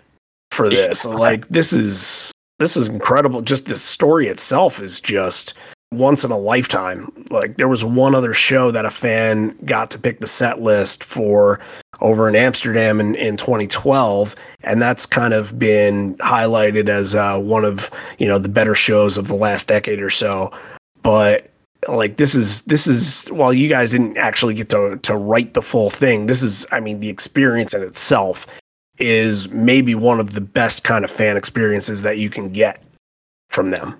for this. like this is this is incredible. Just the story itself is just once in a lifetime. Like there was one other show that a fan got to pick the set list for over in Amsterdam in, in 2012, and that's kind of been highlighted as uh, one of you know the better shows of the last decade or so. But like this is this is while you guys didn't actually get to to write the full thing, this is I mean the experience in itself is maybe one of the best kind of fan experiences that you can get from them.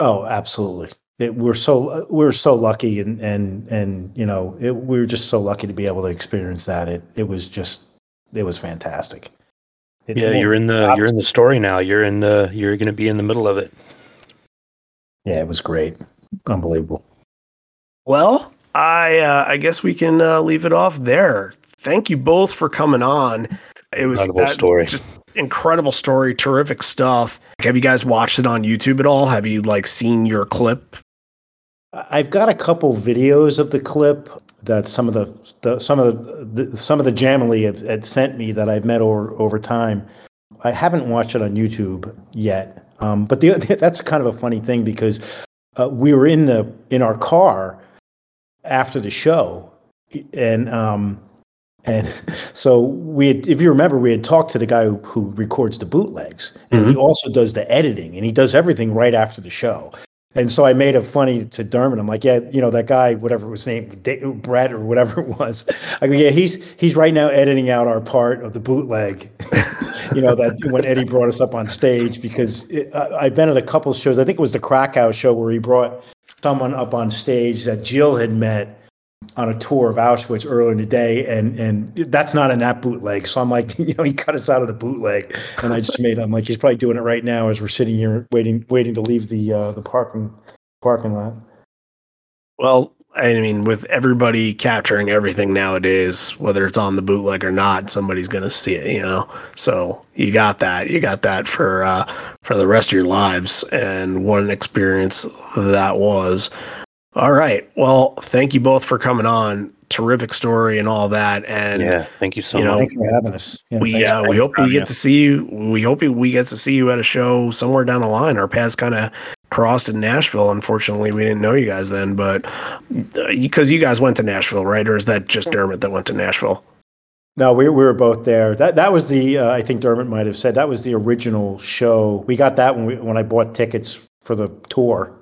Oh, absolutely. It, we're so we're so lucky and and and you know it, we are just so lucky to be able to experience that. It it was just it was fantastic. It, yeah, you're in the you're in the story now. You're in the you're going to be in the middle of it. Yeah, it was great, unbelievable. Well, I uh, I guess we can uh, leave it off there. Thank you both for coming on. It was incredible story. Just incredible story, terrific stuff. Have you guys watched it on YouTube at all? Have you like seen your clip? I've got a couple videos of the clip that some of the, the some of the, the, some of the Jamily have, had sent me that I've met over over time. I haven't watched it on YouTube yet, um, but the, that's kind of a funny thing because uh, we were in the in our car after the show, and um, and so we had, if you remember, we had talked to the guy who, who records the bootlegs, and mm-hmm. he also does the editing, and he does everything right after the show. And so I made a funny to Dermot. I'm like, yeah, you know that guy, whatever his name, Brett or whatever it was. I go, yeah, he's he's right now editing out our part of the bootleg. you know that when Eddie brought us up on stage because it, I, I've been at a couple shows. I think it was the Krakow show where he brought someone up on stage that Jill had met on a tour of Auschwitz earlier in the day, and and that's not in that bootleg. So I'm like, you know, he cut us out of the bootleg, and I just made. I'm like, he's probably doing it right now as we're sitting here waiting, waiting to leave the uh, the parking parking lot. Well, I mean, with everybody capturing everything nowadays, whether it's on the bootleg or not, somebody's gonna see it, you know. So you got that. You got that for uh, for the rest of your lives, and what an experience that was. All right. Well, thank you both for coming on. Terrific story and all that. And yeah, thank you so you much. Know, Thanks for having us. Yeah, we uh, we hope we get to see you. We hope we get to see you at a show somewhere down the line. Our paths kind of crossed in Nashville. Unfortunately, we didn't know you guys then, but because uh, you guys went to Nashville, right? Or is that just Dermot that went to Nashville? No, we, we were both there. That that was the uh, I think Dermot might have said that was the original show. We got that when we when I bought tickets for the tour.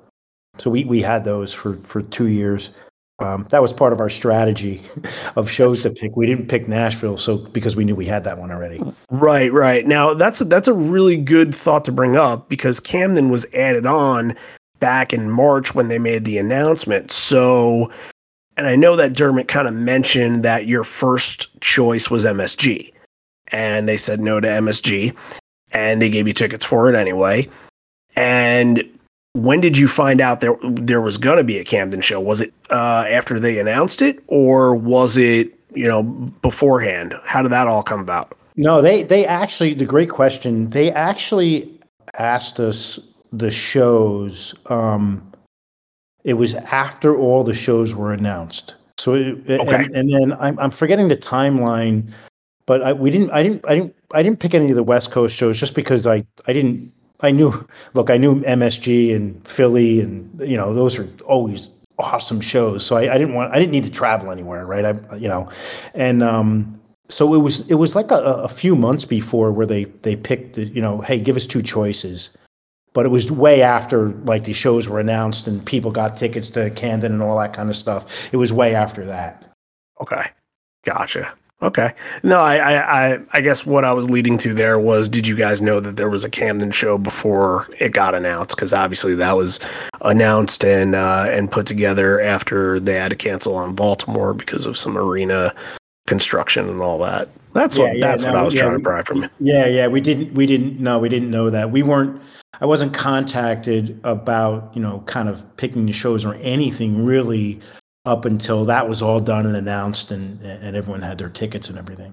So we, we had those for, for two years. Um, that was part of our strategy of shows that's, to pick. We didn't pick Nashville, so because we knew we had that one already. Right, right. Now that's a, that's a really good thought to bring up because Camden was added on back in March when they made the announcement. So, and I know that Dermot kind of mentioned that your first choice was MSG, and they said no to MSG, and they gave you tickets for it anyway. And when did you find out there there was going to be a Camden show? Was it uh, after they announced it, or was it you know beforehand? How did that all come about? No, they they actually the great question. They actually asked us the shows. Um, it was after all the shows were announced. So it, okay. and, and, then I'm I'm forgetting the timeline, but I, we didn't I didn't I didn't I didn't pick any of the West Coast shows just because I I didn't I knew, look, I knew MSG and Philly, and you know those are always awesome shows. So I, I didn't want, I didn't need to travel anywhere, right? I, you know, and um, so it was, it was like a, a few months before where they they picked, you know, hey, give us two choices. But it was way after like the shows were announced and people got tickets to Camden and all that kind of stuff. It was way after that. Okay, gotcha. Okay. No, I, I, I guess what I was leading to there was, did you guys know that there was a Camden show before it got announced? Because obviously that was announced and uh, and put together after they had to cancel on Baltimore because of some arena construction and all that. That's yeah, what yeah, that's no, what I was yeah, trying to pry from you. Yeah, yeah. We didn't we didn't no we didn't know that. We weren't. I wasn't contacted about you know kind of picking the shows or anything really up until that was all done and announced and and everyone had their tickets and everything.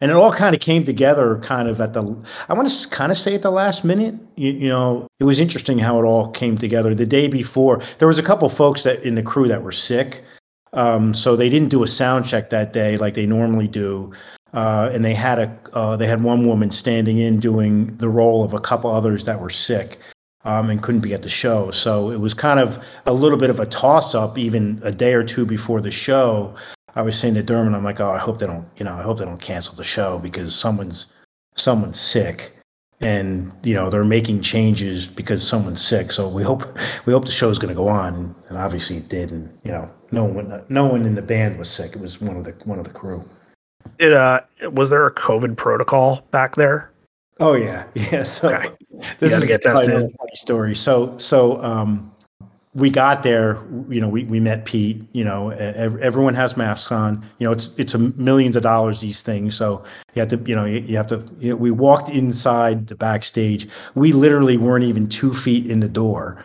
and it all kind of came together kind of at the i want to kind of say at the last minute you, you, know it was interesting how it all came together the day before there was a couple folks that in the crew that were sick um, so they didn't do a sound check that day like they normally do uh, and they had a uh, they had one woman standing in doing the role of a couple others that were sick um, and couldn't be at the show so it was kind of a little bit of a toss up even a day or two before the show I was saying to Dermot, I'm like, oh, I hope they don't, you know, I hope they don't cancel the show because someone's someone's sick, and you know they're making changes because someone's sick. So we hope we hope the show is going to go on, and obviously it did. And you know, no one no one in the band was sick. It was one of the one of the crew. It uh, was there a COVID protocol back there? Oh yeah, yeah. So okay. this is get tested. a funny story. So so um, we got there, you know, we, we met Pete, you know, everyone has masks on, you know, it's, it's a millions of dollars, these things. So you have to, you know, you, have to, you know, we walked inside the backstage. We literally weren't even two feet in the door.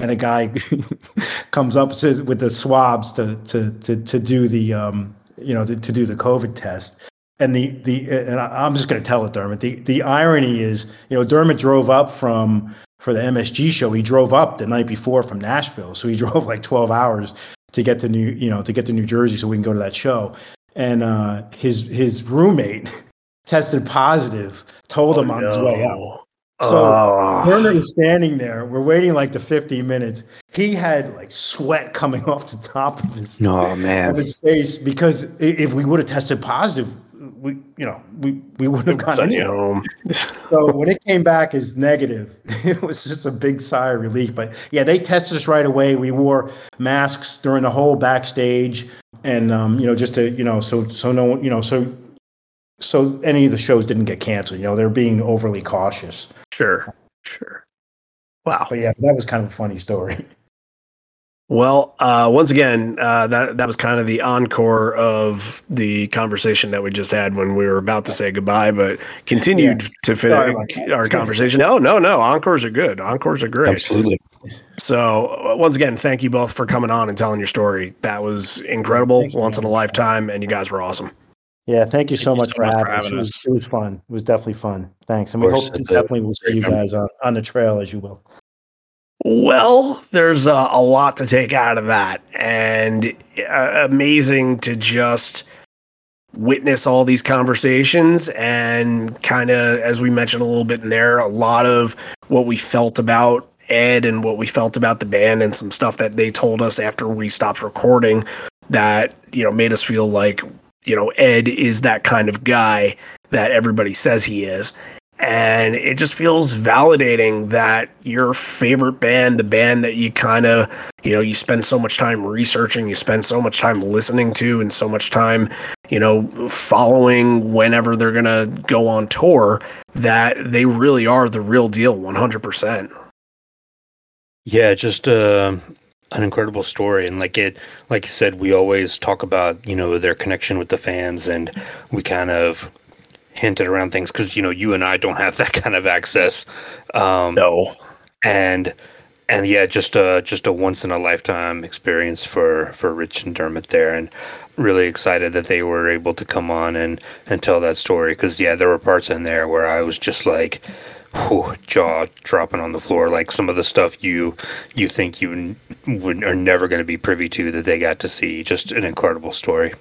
And a guy comes up says with the swabs to, to, to, to do the, um, you know, to, to do the COVID test. And the, the, and I'm just going to tell it, Dermot, the, the irony is, you know, Dermot drove up from, for the MSG show, he drove up the night before from Nashville. So he drove like 12 hours to get to New, you know, to get to New Jersey so we can go to that show. And uh, his his roommate tested positive, told oh, him on no. his way out. So oh. Werner was standing there. We're waiting like the 15 minutes. He had like sweat coming off the top of his, oh, man. of his face because if we would have tested positive, we you know we we wouldn't have gone home. so when it came back as negative, it was just a big sigh of relief. But yeah, they tested us right away. We wore masks during the whole backstage, and um, you know just to you know so so no you know so so any of the shows didn't get canceled. You know they're being overly cautious. Sure, sure. Wow. But yeah, that was kind of a funny story. Well, uh, once again, uh, that that was kind of the encore of the conversation that we just had when we were about to say goodbye, but continued yeah. to finish our conversation. No, no, no. Encores are good. Encores are great. Absolutely. So, uh, once again, thank you both for coming on and telling your story. That was incredible, Thanks, once man. in a lifetime, and you guys were awesome. Yeah, thank you so thank much, you for, having for, having us. It was, it was, fun. It was definitely fun. Thanks, and we hope definitely will see you guys on, on the trail as you will. Well, there's a, a, lot to take out of that, and uh, amazing to just witness all these conversations and kind of, as we mentioned a little bit in there, a lot of what we felt about Ed and what we felt about the band and some stuff that they told us after we stopped recording that you know made us feel like you know Ed is that kind of guy that everybody says he is and it just feels validating that your favorite band the band that you kind of you know you spend so much time researching you spend so much time listening to and so much time you know following whenever they're going to go on tour that they really are the real deal 100% yeah just uh an incredible story. And like it like you said we always talk about you know their connection with the fans and we kind of hinted around things because you know you and I don't have that kind of access. Um, no, and and yeah, just a just a once in a lifetime experience for for Rich and Dermot there, and really excited that they were able to come on and and tell that story because yeah, there were parts in there where I was just like. Whew, jaw dropping on the floor like some of the stuff you you think you would are never going to be privy to that they got to see just an incredible story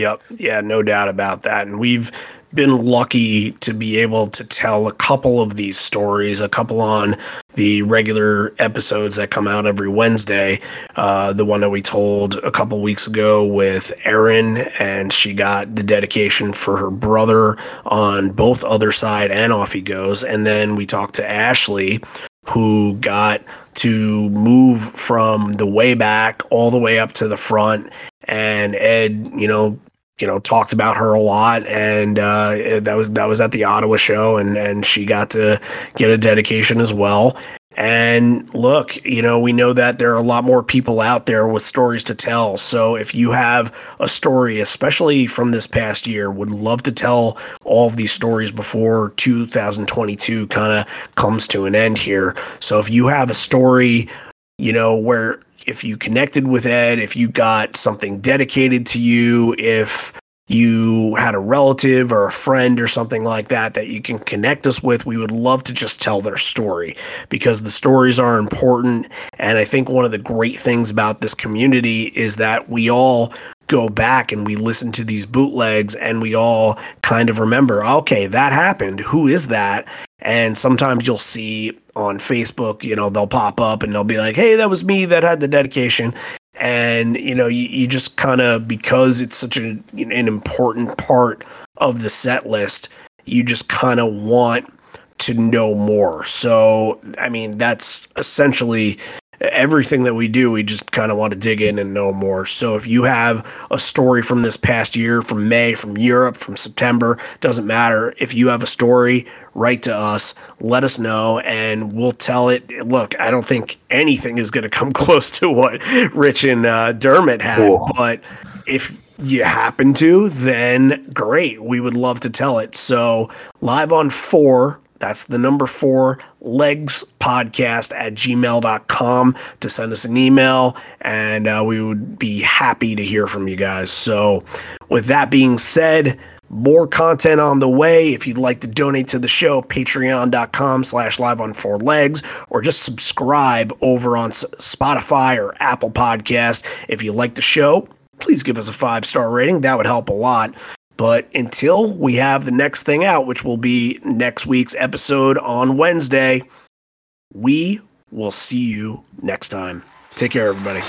Yep. Yeah, no doubt about that. And we've been lucky to be able to tell a couple of these stories, a couple on the regular episodes that come out every Wednesday. Uh, the one that we told a couple weeks ago with Erin, and she got the dedication for her brother on both Other Side and Off He Goes. And then we talked to Ashley, who got to move from the way back all the way up to the front. And Ed, you know, you know talked about her a lot. And uh, that was that was at the Ottawa show and and she got to get a dedication as well. And look you know we know that there are a lot more people out there with stories to tell. So if you have a story especially from this past year would love to tell all of these stories before 2022 kind of comes to an end here. So if you have a story you know where if you connected with Ed, if you got something dedicated to you, if you had a relative or a friend or something like that that you can connect us with, we would love to just tell their story because the stories are important. And I think one of the great things about this community is that we all go back and we listen to these bootlegs and we all kind of remember, okay, that happened. Who is that? And sometimes you'll see on Facebook, you know, they'll pop up and they'll be like, hey, that was me that had the dedication. And you know you, you just kind of because it's such a, an important part of the set list you just kind of want to know more. So i mean that's essentially everything that we do we just kind of want to dig in and know more. So if you have a story from this past year from may from europe from september doesn't matter. If you have a story write to us, let us know, and we'll tell it. Look, I don't think anything is going to come close to what Rich and uh, Dermot had, cool. but if you happen to, then great. We would love to tell it. So, live on four, that's the number four legs podcast at gmail.com to send us an email and uh, we would be happy to hear from you guys so with that being said more content on the way. If you'd like to donate to the show, patreon.com slash live on four legs, or just subscribe over on Spotify or Apple Podcast. If you like the show, please give us a five star rating. That would help a lot. But until we have the next thing out, which will be next week's episode on Wednesday, we will see you next time. Take care, everybody.